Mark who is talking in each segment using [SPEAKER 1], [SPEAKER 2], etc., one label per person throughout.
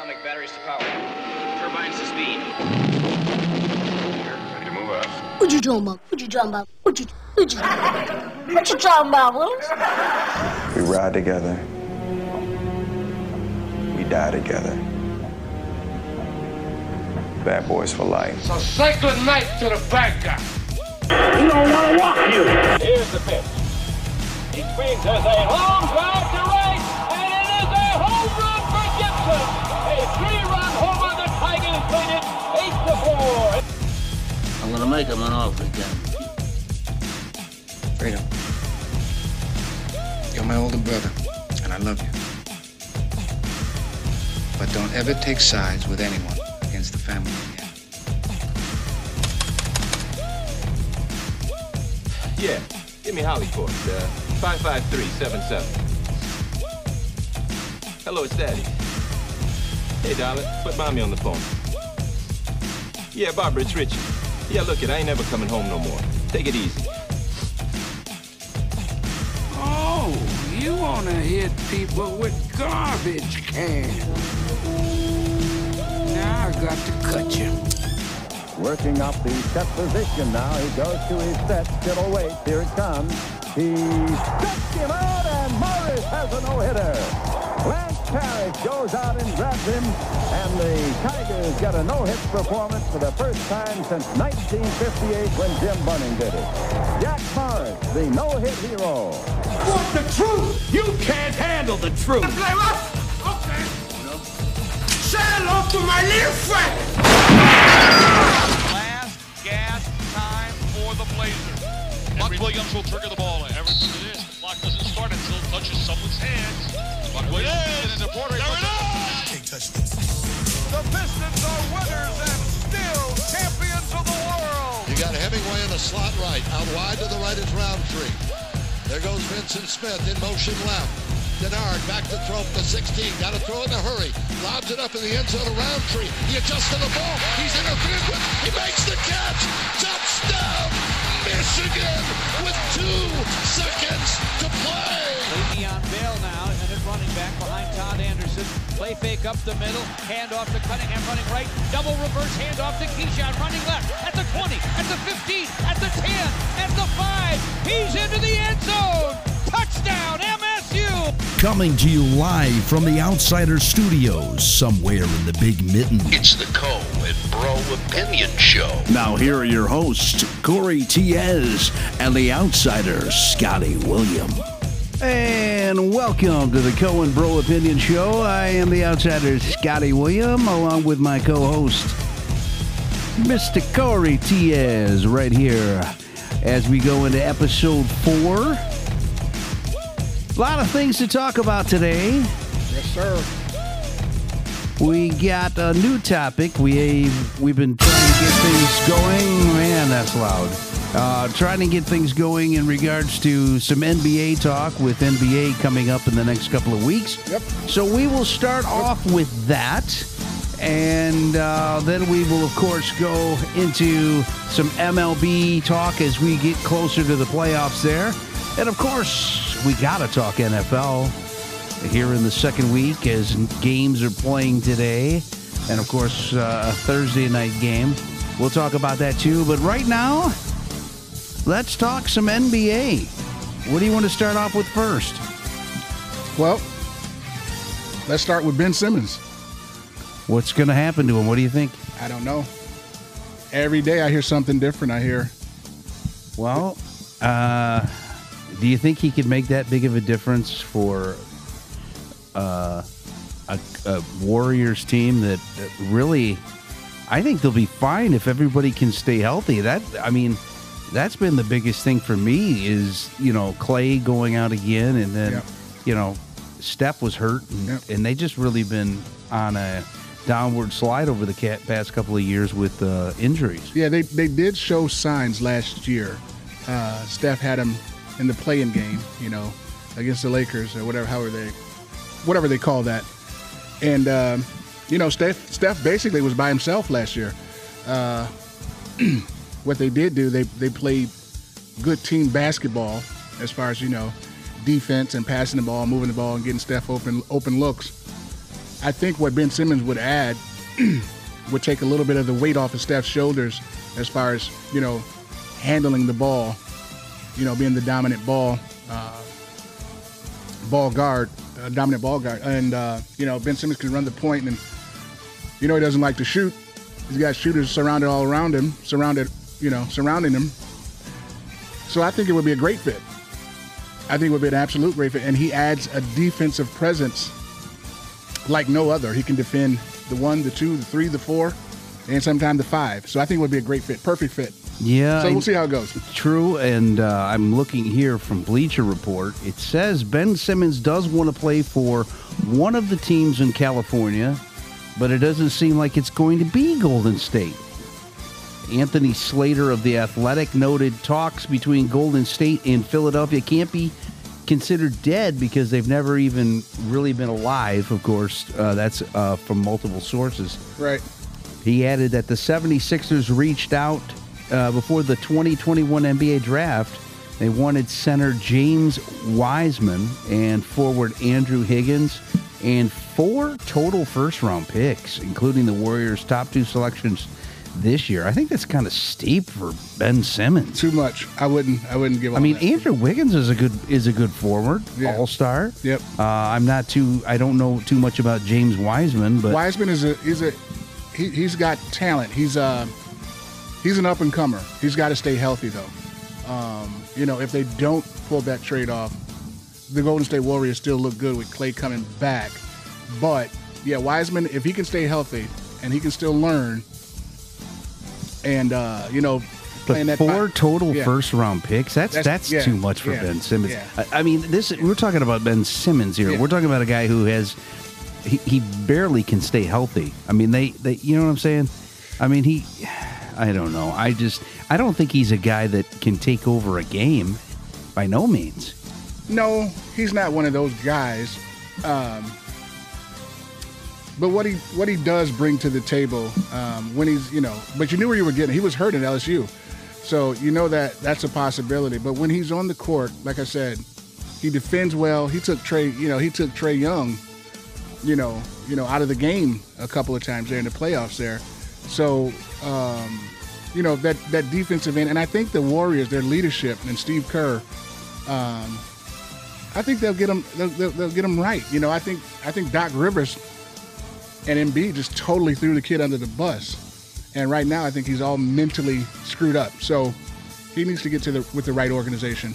[SPEAKER 1] Atomic batteries to power. Turbines to speed.
[SPEAKER 2] Ready to move out.
[SPEAKER 3] What you talking about? What you talking about? What you what you what you talking about, Willis?
[SPEAKER 4] We ride together. We die together. Bad boys for life.
[SPEAKER 5] So say good night to the bad guy. We don't want to walk you.
[SPEAKER 6] Here's the pitch. He swings as a long drive to four.
[SPEAKER 7] I'm gonna make him an offer again.
[SPEAKER 8] Fredo, you're my older brother, and I love you. But don't ever take sides with anyone against the family again.
[SPEAKER 9] Yeah, give me Hollyport. Uh, 55377. Hello, it's Daddy. Hey, darling, put mommy on the phone. Yeah, Barbara, it's Richie. Yeah, look it, I ain't never coming home no more. Take it easy.
[SPEAKER 5] Oh, you wanna hit people with garbage cans. Now I got to cut you.
[SPEAKER 10] Working up the set position now. He goes to his set. Still awaits. Here it comes. He struck him out, and Morris has a no-hitter. Lance Parrish goes out and grabs him, and the Tigers get a no-hit performance for the first time since 1958 when Jim Bunning did it. Jack Morris, the no-hit hero.
[SPEAKER 5] Want the truth? You can't handle the truth. Play rough. Okay. Say hello to my little friend.
[SPEAKER 11] Last gas time for the Blazers. Buck Williams will trigger the ball in. Everything it is. The clock doesn't start until it touches someone's hands. There it is.
[SPEAKER 12] Can't touch this.
[SPEAKER 11] The Pistons are winners and still champions of the world.
[SPEAKER 12] You got Hemingway in the slot right. Out wide to the right is Roundtree. There goes Vincent Smith in motion left. Denard back to throw the 16. Got to throw in a hurry. Lobs it up in the end zone to Roundtree. He adjusts to the ball. He's interfered with. He makes the catch. Touchdown, Michigan, with two seconds to play.
[SPEAKER 6] Le'Veon Bell now, and then running back behind Todd Anderson. Play fake up the middle, hand off to Cunningham running right, double reverse hand off to Keshawn running left at the 20, at the 15, at the 10, at the 5. He's into the end zone. Touchdown, MSU.
[SPEAKER 13] Coming to you live from the Outsider Studios, somewhere in the Big Mitten.
[SPEAKER 14] It's the Co and Bro Opinion Show.
[SPEAKER 13] Now, here are your hosts, Corey Tiez and the Outsider, Scotty William. And welcome to the Co and Bro Opinion Show. I am the Outsider, Scotty William, along with my co host, Mr. Corey Tiez, right here as we go into episode four. A lot of things to talk about today.
[SPEAKER 5] Yes, sir.
[SPEAKER 13] We got a new topic. We we've been trying to get things going. Man, that's loud. Uh, trying to get things going in regards to some NBA talk with NBA coming up in the next couple of weeks.
[SPEAKER 5] Yep.
[SPEAKER 13] So we will start off with that, and uh, then we will of course go into some MLB talk as we get closer to the playoffs there, and of course we gotta talk NFL here in the second week as games are playing today, and of course uh, a Thursday night game. We'll talk about that too. But right now, let's talk some NBA. What do you want to start off with first?
[SPEAKER 5] Well, let's start with Ben Simmons.
[SPEAKER 13] What's going to happen to him? What do you think?
[SPEAKER 5] I don't know. Every day I hear something different. I hear.
[SPEAKER 13] Well, uh, do you think he could make that big of a difference for uh, a, a Warriors team that, that really? I think they'll be fine if everybody can stay healthy. That I mean, that's been the biggest thing for me is you know Klay going out again, and then
[SPEAKER 5] Yep.
[SPEAKER 13] you know Steph was hurt, and,
[SPEAKER 5] Yep.
[SPEAKER 13] and they just really been on a downward slide over the past couple of years with uh, injuries.
[SPEAKER 5] Yeah, they, they did show signs last year. Uh, Steph had him in the play-in game, you know, against the Lakers or whatever, however they, whatever they call that. And um, you know, Steph Steph basically was by himself last year. Uh, what they did do, they they played good team basketball as far as you know, defense and passing the ball, moving the ball, and getting Steph open open looks. I think what Ben Simmons would add would take a little bit of the weight off of Steph's shoulders as far as you know handling the ball, you know, being the dominant ball uh, ball guard, uh, dominant ball guard, and uh, you know Ben Simmons can run the point, and you know he doesn't like to shoot. He's got shooters surrounded all around him, surrounded, you know, surrounding him. So I think it would be a great fit. I think it would be an absolute great fit, and he adds a defensive presence like no other. He can defend the one, the two, the three, the four, and sometimes the five. So I think it would be a great fit, perfect fit.
[SPEAKER 13] Yeah.
[SPEAKER 5] So we'll see how it goes.
[SPEAKER 13] True, and uh, I'm looking here from Bleacher Report. It says Ben Simmons does want to play for one of the teams in California, but it doesn't seem like it's going to be Golden State. Anthony Slater of The Athletic noted talks between Golden State and Philadelphia can't be considered dead because they've never even really been alive, of course. Uh, that's uh, from multiple sources.
[SPEAKER 5] Right.
[SPEAKER 13] He added that the 76ers reached out uh, before the 2021 NBA draft. They wanted center James Wiseman and forward Andrew Wiggins and four total first round picks, including the Warriors' top two selections this year. I think that's kind of steep for Ben Simmons.
[SPEAKER 5] Too much. I wouldn't. I wouldn't give.
[SPEAKER 13] Up.
[SPEAKER 5] I
[SPEAKER 13] mean,
[SPEAKER 5] that.
[SPEAKER 13] Andrew Wiggins is a good is a good forward,
[SPEAKER 5] Yeah.
[SPEAKER 13] all star.
[SPEAKER 5] Yep.
[SPEAKER 13] Uh, I'm not too. I don't know too much about James Wiseman, but
[SPEAKER 5] Wiseman is a he's a he, he's got talent. He's uh he's an up and comer. He's got to stay healthy though. Um, you know, if they don't pull that trade off, the Golden State Warriors still look good with Klay coming back. But yeah, Wiseman, if he can stay healthy and he can still learn, and uh, you know, playing
[SPEAKER 13] But
[SPEAKER 5] that
[SPEAKER 13] four
[SPEAKER 5] fi-
[SPEAKER 13] total
[SPEAKER 5] yeah.
[SPEAKER 13] first round picks. That's that's,
[SPEAKER 5] That's- yeah,
[SPEAKER 13] too much for
[SPEAKER 5] yeah,
[SPEAKER 13] Ben Simmons. I, I mean, this we're talking about Ben Simmons here. We're talking about a guy who has he, he barely can stay healthy. I mean, they they you know what I'm saying? I mean, he I don't know. I just I don't think he's a guy that can take over a game by no means.
[SPEAKER 5] No, he's not one of those guys. Um, but what he what he does bring to the table um, when he's you know, but you knew where you were getting. He was hurt at LSU, so you know that that's a possibility. But when he's on the court, like I said, he defends well. He took Trae, you know, he took Trae Young, you know, you know, out of the game a couple of times there in the playoffs there. So um, you know that that defensive end, and I think the Warriors, their leadership and Steve Kerr. Um, I think they'll get them. They'll, they'll, they'll get them right. You know, I think I think Doc Rivers and Embiid just totally threw the kid under the bus, and right now I think he's all mentally screwed up. So he needs to get to the with the right organization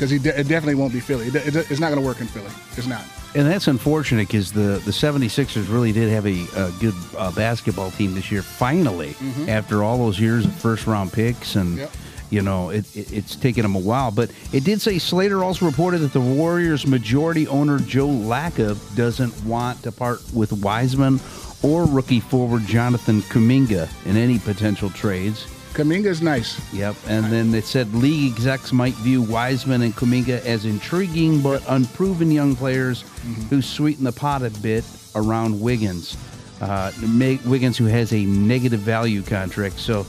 [SPEAKER 5] because he de- it definitely won't be Philly. It, it- it's not going to work in Philly. It's not.
[SPEAKER 13] And that's unfortunate because the, the 76ers really did have a, a good uh, basketball team this year, finally,
[SPEAKER 5] Mhm.
[SPEAKER 13] after all those years of first round picks. And,
[SPEAKER 5] Yep.
[SPEAKER 13] you know, it, it, it's taken them a while. But it did say Slater also reported that the Warriors' majority owner, Joe Lacob, doesn't want to part with Wiseman or rookie forward Jonathan Kuminga in any potential trades.
[SPEAKER 5] Kuminga's nice.
[SPEAKER 13] Yep. And then it said league execs might view Wiseman and Kuminga as intriguing but unproven young players who sweeten the pot a bit around Wiggins. Uh, Wiggins, who has a negative value contract. So,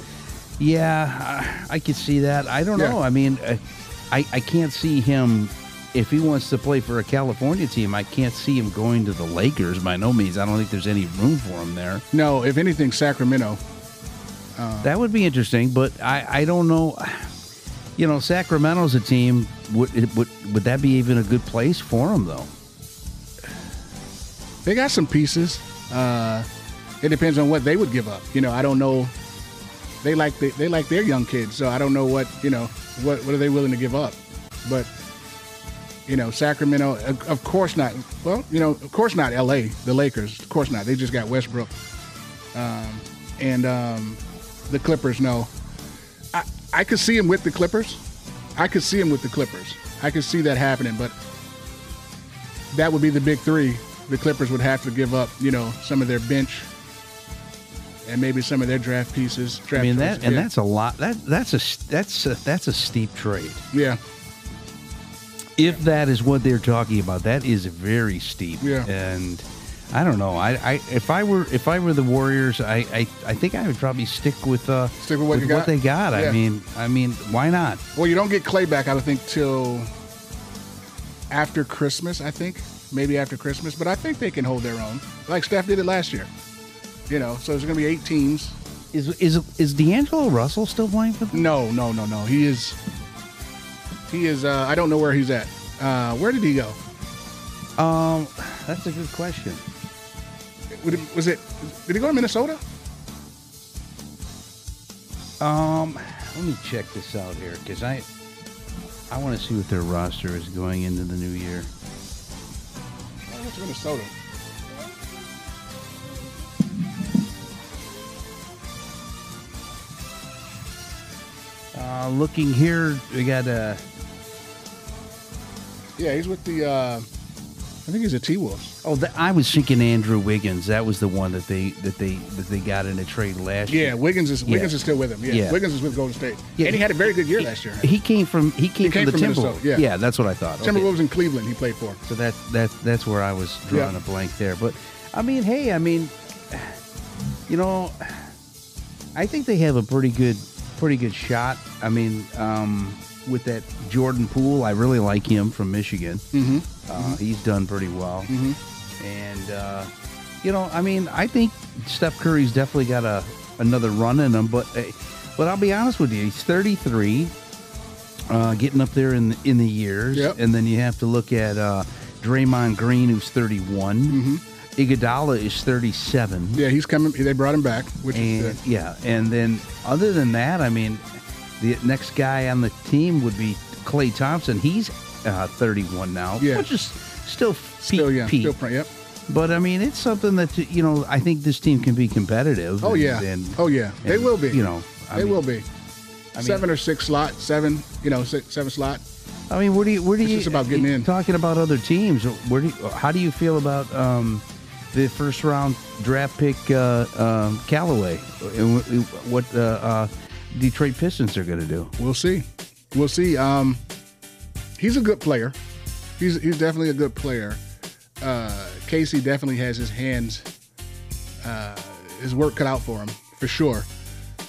[SPEAKER 13] yeah, I, I could see that. I don't
[SPEAKER 5] Yeah.
[SPEAKER 13] know. I mean, uh, I, I can't see him. If he wants to play for a California team, I can't see him going to the Lakers by no means. I don't think there's any room for him there.
[SPEAKER 5] No, if anything, Sacramento. Uh,
[SPEAKER 13] That would be interesting, but I, I don't know. You know, Sacramento's a team. Would, it, would would that be even a good place for them though?
[SPEAKER 5] They got some pieces. Uh, it depends on what they would give up. You know, I don't know. They like the, they like their young kids, so I don't know what you know what what are they willing to give up. But you know, Sacramento, of of course not. Well, you know, of course not. L.A. The Lakers, of course not. They just got Westbrook, um, and um, the Clippers. No, I I could see him with the Clippers. I could see him with the Clippers. I could see that happening, but that would be the big three. The Clippers would have to give up, you know, some of their bench and maybe some of their draft pieces.
[SPEAKER 13] I mean that, and
[SPEAKER 5] yeah.
[SPEAKER 13] that's a lot. That that's a that's a, that's a steep trade.
[SPEAKER 5] yeah,
[SPEAKER 13] If that is what they're talking about, that is very steep.
[SPEAKER 5] Yeah.
[SPEAKER 13] And I don't know. I, I if I were if I were the Warriors, I I, I think I would probably stick with uh
[SPEAKER 5] Stick with what you got?
[SPEAKER 13] they got.
[SPEAKER 5] Yeah.
[SPEAKER 13] I mean I mean why not?
[SPEAKER 5] Well, you don't get Klay back, I don't think, till after Christmas, I think. Maybe after Christmas, but I think they can hold their own. Like Steph did it last year. You know, so there's going to be eight teams.
[SPEAKER 13] Is is is D'Angelo Russell still playing for them?
[SPEAKER 5] No, no, no, no. He is. He is. Uh, I don't know where he's at. Uh, where did he go?
[SPEAKER 13] Um, that's a good question.
[SPEAKER 5] Would it- Was it? Did he go to Minnesota?
[SPEAKER 13] Um, let me check this out here because I I want to see what their roster is going into the new year.
[SPEAKER 5] Oh, what's Minnesota?
[SPEAKER 13] Uh, looking here, we got uh,
[SPEAKER 5] Yeah, he's with the. Uh, I think he's a T Wolves.
[SPEAKER 13] oh, the, I was thinking Andrew Wiggins. That was the one that they that they that they got in a trade last
[SPEAKER 5] Yeah,
[SPEAKER 13] year.
[SPEAKER 5] Wiggins is
[SPEAKER 13] Yeah.
[SPEAKER 5] Wiggins is still with him. Yeah,
[SPEAKER 13] Yeah.
[SPEAKER 5] Wiggins is with Golden State,
[SPEAKER 13] Yeah,
[SPEAKER 5] and he
[SPEAKER 13] he-
[SPEAKER 5] had a very good year last year.
[SPEAKER 13] He came from he came,
[SPEAKER 5] came
[SPEAKER 13] from the
[SPEAKER 5] from
[SPEAKER 13] Timberwolves.
[SPEAKER 5] yeah.
[SPEAKER 13] that's what I thought. Okay.
[SPEAKER 5] Timberwolves in Cleveland, he played for.
[SPEAKER 13] So that that that's where I was drawing
[SPEAKER 5] Yeah.
[SPEAKER 13] a blank there. But I mean, hey, I mean, you know, I think they have a pretty good pretty good shot. I mean, um, with that Jordan Poole, I really like him from Michigan.
[SPEAKER 5] Mm-hmm.
[SPEAKER 13] Uh, He's done pretty well,
[SPEAKER 5] Mhm.
[SPEAKER 13] and uh, you know, I mean, I think Steph Curry's definitely got a another run in him. But uh, but I'll be honest with you, he's 33, uh, getting up there in the, in the years,
[SPEAKER 5] Yep.
[SPEAKER 13] and then you have to look at uh, Draymond Green, who's 31. Iguodala is 37.
[SPEAKER 5] Yeah, he's coming. They brought him back, which is good.
[SPEAKER 13] yeah, and then other than that, I mean, the next guy on the team would be Klay Thompson. He's uh, 31 now,
[SPEAKER 5] Yeah.
[SPEAKER 13] which is still
[SPEAKER 5] Still,
[SPEAKER 13] peak,
[SPEAKER 5] yeah,
[SPEAKER 13] peak.
[SPEAKER 5] still, pr- yep.
[SPEAKER 13] But I mean, it's something that you know. I think this team can be competitive.
[SPEAKER 5] Oh
[SPEAKER 13] and-
[SPEAKER 5] yeah,
[SPEAKER 13] and,
[SPEAKER 5] oh yeah, they
[SPEAKER 13] and,
[SPEAKER 5] will be.
[SPEAKER 13] You know, I
[SPEAKER 5] they
[SPEAKER 13] mean-
[SPEAKER 5] will be.
[SPEAKER 13] I mean-
[SPEAKER 5] seven or six slot, seven. You know, six, seven slot.
[SPEAKER 13] I mean, where do you where do
[SPEAKER 5] It's
[SPEAKER 13] you
[SPEAKER 5] just about getting in.
[SPEAKER 13] Talking about other teams, where do you, how do you feel about um, the first round draft pick uh, um, Callaway and wh- what uh, uh, Detroit Pistons are going to do?
[SPEAKER 5] We'll see. We'll see. Um, he's a good player. He's he's definitely a good player. Uh, Casey definitely has his hands, uh, his work cut out for him for sure.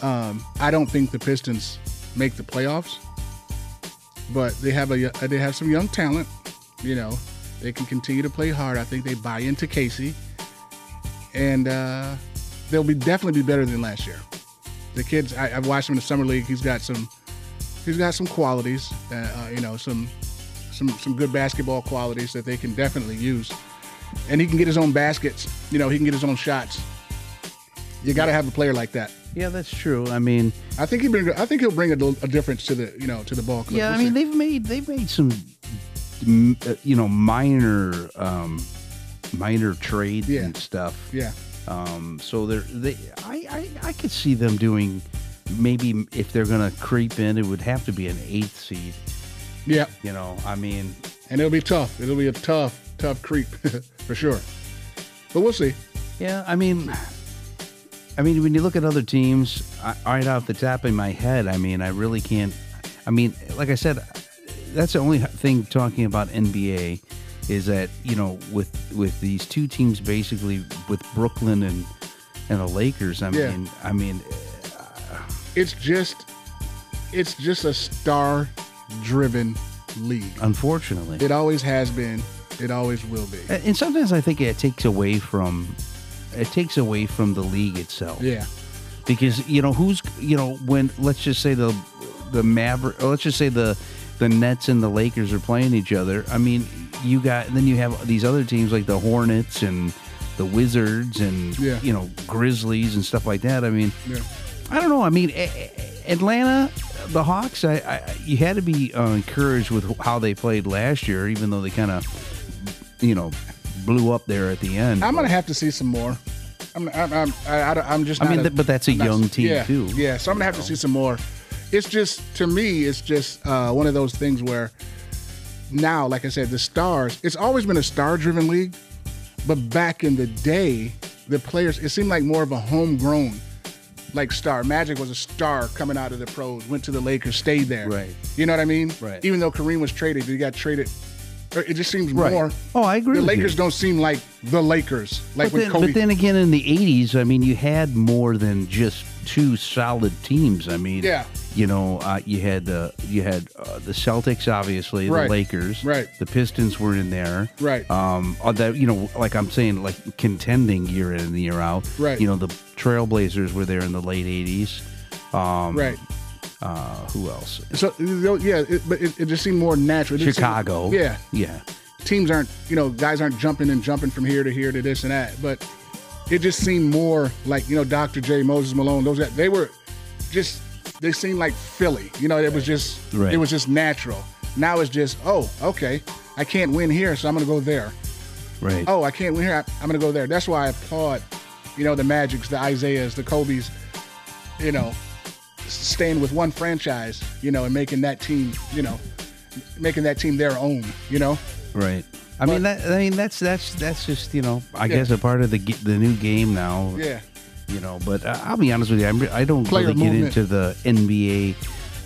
[SPEAKER 5] Um, I don't think the Pistons make the playoffs, but they have a they have some young talent. You know, they can continue to play hard. I think they buy into Casey, and uh, they'll be definitely be better than last year. The kids, I, I've watched him in the summer league. He's got some he's got some qualities, uh, uh, you know, some some some good basketball qualities that they can definitely use, and he can get his own baskets. You know, he can get his own shots. You got to have a player like that.
[SPEAKER 13] Yeah, that's true. I mean,
[SPEAKER 5] I think he bring. I think he'll bring a, a difference to the you know to the ball club.
[SPEAKER 13] yeah, I mean they've made they've made some uh, you know minor um, minor trades
[SPEAKER 5] Yeah.
[SPEAKER 13] and stuff.
[SPEAKER 5] yeah,
[SPEAKER 13] Um, so they're they I, I I could see them doing maybe if they're gonna creep in, it would have to be an eighth seed.
[SPEAKER 5] yeah,
[SPEAKER 13] You know, I mean,
[SPEAKER 5] and it'll be tough. It'll be a tough, tough creep for sure. But we'll see.
[SPEAKER 13] yeah, I mean, I mean, when you look at other teams, I, right off the top of my head, I mean, I really can't. I mean, like I said, that's the only thing talking about NBA is that you know with with these two teams basically with Brooklyn and and the Lakers. I
[SPEAKER 5] Yeah.
[SPEAKER 13] mean, I mean, uh,
[SPEAKER 5] It's just, it's just a star-driven league.
[SPEAKER 13] unfortunately,
[SPEAKER 5] It always has been. It always will be.
[SPEAKER 13] and sometimes I think it takes away from it takes away from the league itself.
[SPEAKER 5] Yeah.
[SPEAKER 13] because you know who's you know when let's just say the the Maverick let's just say the the Nets and the Lakers are playing each other. I mean, you got then you have these other teams like the Hornets and the Wizards and
[SPEAKER 5] Yeah.
[SPEAKER 13] you know Grizzlies and stuff like that. I mean,
[SPEAKER 5] Yeah.
[SPEAKER 13] I don't know. I mean, Atlanta, the Hawks. I, I you had to be uh, encouraged with how they played last year, even though they kind of you know blew up there at the end.
[SPEAKER 5] I'm gonna have to see some more. I'm, I'm, I'm, I, I, am just.
[SPEAKER 13] I mean,
[SPEAKER 5] a-
[SPEAKER 13] th- but that's a
[SPEAKER 5] I'm not-
[SPEAKER 13] young team,
[SPEAKER 5] yeah,
[SPEAKER 13] too.
[SPEAKER 5] Yeah, so I'm gonna have to see some more. It's just to me, it's just uh, one of those things where now, like I said, the stars. It's always been a star-driven league, but back in the day, the players. It seemed like more of a homegrown. Like star Magic was a star coming out of the pros, went to the Lakers, stayed there.
[SPEAKER 13] Right.
[SPEAKER 5] You know what I mean?
[SPEAKER 13] Right.
[SPEAKER 5] Even though Kareem was traded, he got traded. It just seems
[SPEAKER 13] Right.
[SPEAKER 5] more.
[SPEAKER 13] Oh, I agree
[SPEAKER 5] The
[SPEAKER 13] with you.
[SPEAKER 5] Lakers don't seem like the Lakers, like
[SPEAKER 13] but,
[SPEAKER 5] with
[SPEAKER 13] then,
[SPEAKER 5] Kobe.
[SPEAKER 13] but then again, in the '80s, I mean, you had more than just two solid teams. I mean,
[SPEAKER 5] Yeah.
[SPEAKER 13] You know, uh, you had the you had uh, the Celtics, obviously,
[SPEAKER 5] Right.
[SPEAKER 13] the Lakers,
[SPEAKER 5] Right.
[SPEAKER 13] The Pistons were in there,
[SPEAKER 5] Right.
[SPEAKER 13] Um, uh, that you know, like I'm saying, like contending year in and year out,
[SPEAKER 5] Right.
[SPEAKER 13] You know, the Trailblazers were there in the late '80s, um,
[SPEAKER 5] Right.
[SPEAKER 13] Uh, who else?
[SPEAKER 5] So yeah, it, but it, it just seemed more natural. It
[SPEAKER 13] Chicago,
[SPEAKER 5] yeah,
[SPEAKER 13] yeah.
[SPEAKER 5] teams aren't, you know, guys aren't jumping and jumping from here to here to this and that. But it just seemed more like, you know, Dr. J, Moses Malone, those guys, they were just, they seemed like Philly. You know, it was just,
[SPEAKER 13] Right.
[SPEAKER 5] it was just natural. Now it's just, oh, okay, I can't win here, so I'm going to go there.
[SPEAKER 13] Right.
[SPEAKER 5] Oh, I can't win here, I- I'm going to go there. That's why I applaud, you know, the Magics, the Isiahs, the Kobe's, you know, staying with one franchise, you know, and making that team, you know, making that team their own, you know?
[SPEAKER 13] Right. I mean that. I mean that's that's that's just you know I
[SPEAKER 5] Yeah.
[SPEAKER 13] guess a part of the ge- the new game now.
[SPEAKER 5] Yeah.
[SPEAKER 13] You know, but uh, I'll be honest with you. I'm, I don't
[SPEAKER 5] Player
[SPEAKER 13] really
[SPEAKER 5] movement.
[SPEAKER 13] get into the NBA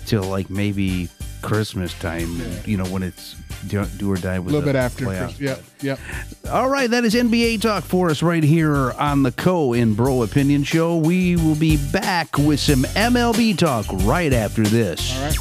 [SPEAKER 13] till like maybe Christmas time. You know when it's do, do or die
[SPEAKER 5] A
[SPEAKER 13] with
[SPEAKER 5] little
[SPEAKER 13] the
[SPEAKER 5] bit after.
[SPEAKER 13] playoffs.
[SPEAKER 5] Chris. Yep. Yep.
[SPEAKER 13] All right, that is NBA talk for us right here on the Co and Bro Opinion Show. We will be back with some MLB talk right after this.
[SPEAKER 5] All right.